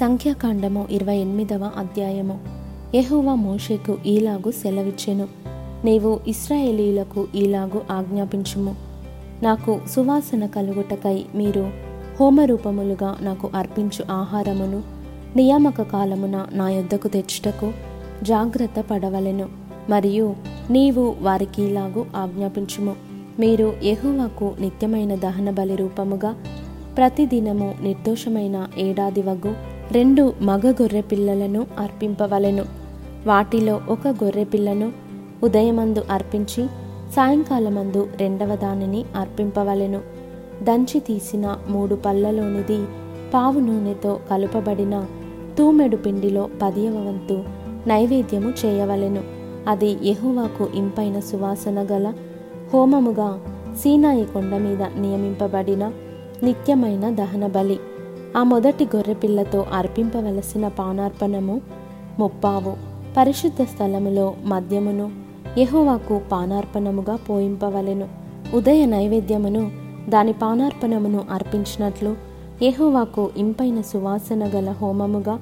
సంఖ్యాకాండము ఇరవై ఎనిమిదవ అధ్యాయము. యహోవా మోషేకు ఈలాగు సెలవిచ్చెను. నీవు ఇస్రాయేలీలకు ఈలాగు ఆజ్ఞాపించుము. నాకు సువాసన కలుగుటకై మీరు హోమరూపములుగా నాకు అర్పించు ఆహారమును నియామక కాలమున నా యొద్దకు తెచ్చుటకు జాగ్రత్త పడవలెను. మరియు నీవు వారికి ఇలాగు ఆజ్ఞాపించుము. మీరు యెహోవాకు నిత్యమైన దహన బలి రూపముగా ప్రతిదినము నిర్దోషమైన ఏడాది వగు రెండు మగ గొర్రె పిల్లలను అర్పింపవలెను. వాటిలో ఒక గొర్రె పిల్లను ఉదయమందు అర్పించి సాయంకాలమందు రెండవ దానిని అర్పింపవలెను. దంచి తీసిన మూడు పళ్ళలోనిది పావు నూనెతో కలుపబడిన తూమెడు పిండిలో పదియవ వంతు నైవేద్యము చేయవలెను. అది యహువాకు ఇంపైన సువాసన గల హోమముగా సీనాయి కొండ మీద నియమింపబడిన నిత్యమైన దహన బలి ఆ మొదటి గొర్రెపిల్లతో అర్పింపవలసిన పానార్పణము ముప్పావు. పరిశుద్ధ స్థలములో మద్యమును యహోవాకు పానార్పణముగా పోయింపవలెను. ఉదయ నైవేద్యమును దాని పానార్పణమును అర్పించినట్లు యహోవాకు ఇంపైన సువాసన గల హోమముగా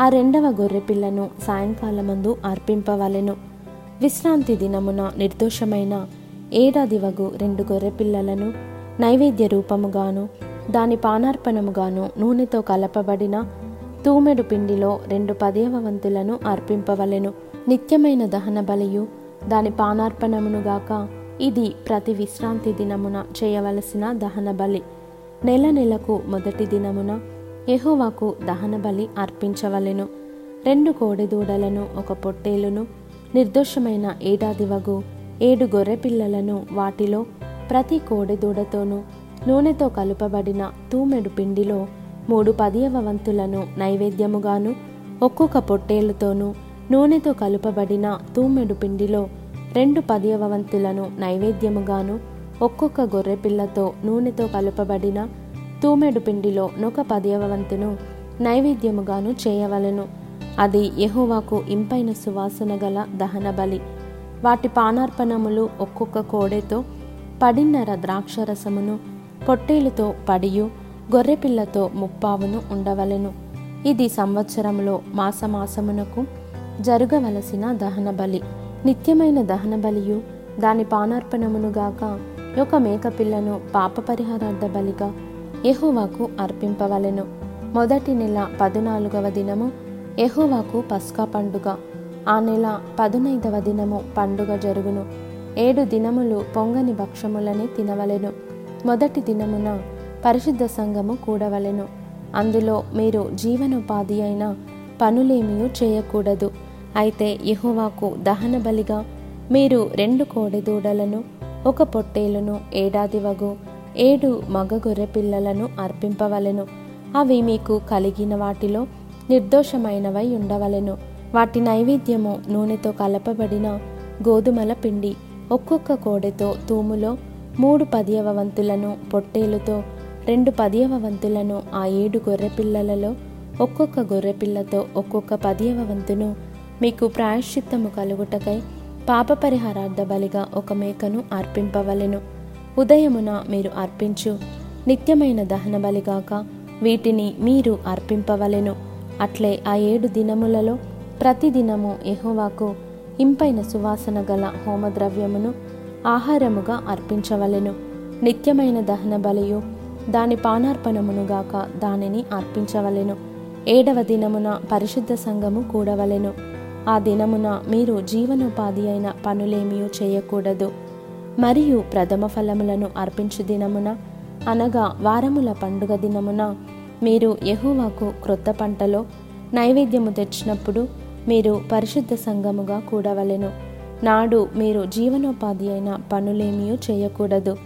ఆ రెండవ గొర్రెపిల్లను సాయంకాలమందు అర్పింపవలెను. విశ్రాంతి దినమున నిర్దోషమైన ఏడాది వగు రెండు గొర్రెపిల్లలను నైవేద్య రూపముగాను దాని పానార్పణముగాను నూనెతో కలపబడిన తూమెడు పిండిలో రెండు పదేవ వంతులను అర్పింపవలెను. నిత్యమైన దహన బలియు దాని పానార్పణమునుగాక ఇది ప్రతి విశ్రాంతి దినమున చేయవలసిన దహన బలి. నెల నెలకు మొదటి దినమున ఎహోవాకు దహన బలి అర్పించవలెను. రెండు కోడెదూడలను ఒక పొట్టేలును నిర్దోషమైన ఏడాది వగు ఏడు గొర్రె పిల్లలను వాటిలో ప్రతి కోడెదూడతోనూ నూనెతో కలుపబడిన తూమెడు పిండిలో మూడు పదియవ వంతులను నైవేద్యముగాను ఒక్కొక్క పొట్టేలుతోనూ నూనెతో కలుపబడిన తూమెడు పిండిలో రెండు పదియవ వంతులను నైవేద్యముగాను ఒక్కొక్క గొర్రెపిల్లతో నూనెతో కలుపబడిన తూమెడు పిండిలో నొక పదియవ వంతును నైవేద్యముగాను చేయవలెను. అది యహోవాకు ఇంపైన సువాసన గల దహన బలి. వాటి పానార్పణములు ఒక్కొక్క కోడెతో పడిన్నర ద్రాక్షరసమును పొట్టేలుతో పడియు గొర్రెపిల్లతో ముప్పావును ఉండవలెను. ఇది సంవత్సరంలో మాసమాసమునకు జరగవలసిన దహన బలి నిత్యమైన దహన బలియు దాని పానార్పణమునుగాక ఒక మేకపిల్లను పాప పరిహారార్థ బలిగా యెహోవాకు అర్పింపవలెను. మొదటి నెల పదునాలుగవ దినము ఎహోవాకు పస్కా పండుగ. ఆ నెల పదునైదవ దినము పండుగ జరుగును. ఏడు దినములు పొంగని భక్షములని తినవలెను. మొదటి దినమున పరిశుద్ధ సంఘము కూడవలెను. అందులో మీరు జీవనోపాధి అయిన పనులేమీ చేయకూడదు. అయితే యెహోవాకు దహన బలిగా మీరు రెండు కోడెదూడలను ఒక పొట్టేలును ఏడాది వగు ఏడు మగ గొర్రె పిల్లలను అర్పింపవలెను. అవి మీకు కలిగిన వాటిలో నిర్దోషమైనవై ఉండవలెను. వాటి నైవేద్యము నూనెతో కలపబడిన గోధుమల పిండి ఒక్కొక్క కోడెతో తూములో మూడు పదియవ వంతులను పొట్టేలుతో రెండు పదియవ వంతులను ఆ ఏడు గొర్రె పిల్లలలో ఒక్కొక్క గొర్రె పిల్లతో ఒక్కొక్క పదియవ వంతును మీకు ప్రాయశ్చిత్తము కలుగుటకై పాప పరిహారార్థ బలిగా ఒక మేకను అర్పింపవలెను. ఉదయమున మీరు అర్పించు నిత్యమైన దహన బలిగాక వీటిని మీరు అర్పింపవలెను. అట్లే ఆ ఏడు దినములలో ప్రతిదినము ఎహోవాకు ఇంపైన సువాసన గల హోమద్రవ్యమును ఆహారముగా అర్పించవలెను. నిత్యమైన దహన బలియు దాని పానార్పణమునుగాక దానిని అర్పించవలెను. ఏడవ దినమున పరిశుద్ధ సంఘము కూడవలెను. ఆ దినమున మీరు జీవనోపాధి అయిన పనులేమియూ చేయకూడదు. మరియు ప్రథమ ఫలములను అర్పించు దినమున అనగా వారముల పండుగ దినమున మీరు యహోవాకు క్రొత్త పంటలో నైవేద్యము తెచ్చినప్పుడు మీరు పరిశుద్ధ సంఘముగా కూడవలెను. నాడు మీరు జీవనోపాధి అయిన పనులేమీ చేయకూడదు.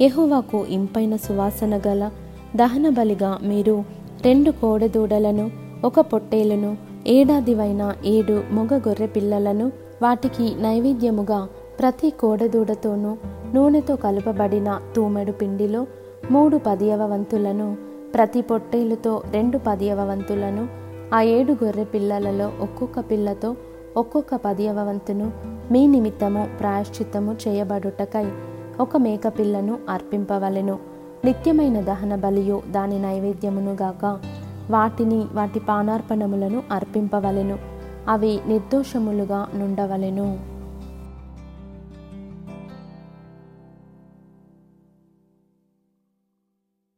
యెహోవాకు ఇంపైన సువాసన గల దహన బలిగా మీరు రెండు కోడెదూడలను ఒక పొట్టేలును ఏడాదివైన ఏడు మొగ గొర్రె పిల్లలను వాటికి నైవేద్యముగా ప్రతి కోడెదూడతోనూ నూనెతో కలుపబడిన తూమెడు పిండిలో మూడు పదియవ వంతులను ప్రతి పొట్టేలుతో రెండు పదియవ వంతులను ఆ ఏడు గొర్రె పిల్లలలో ఒక్కొక్క పిల్లతో ఒక్కొక్క పదియవ వంతును మీ నిమిత్తము ప్రాయశ్చిత్తము చేయబడుటకై ఒక మేకపిల్లను అర్పింపవలెను. నిత్యమైన దహన బలియు దాని నైవేద్యమును గాక వాటిని వాటి పానార్పణములను అర్పింపవలెను. అవి నిర్దోషములుగా నుండవలెను.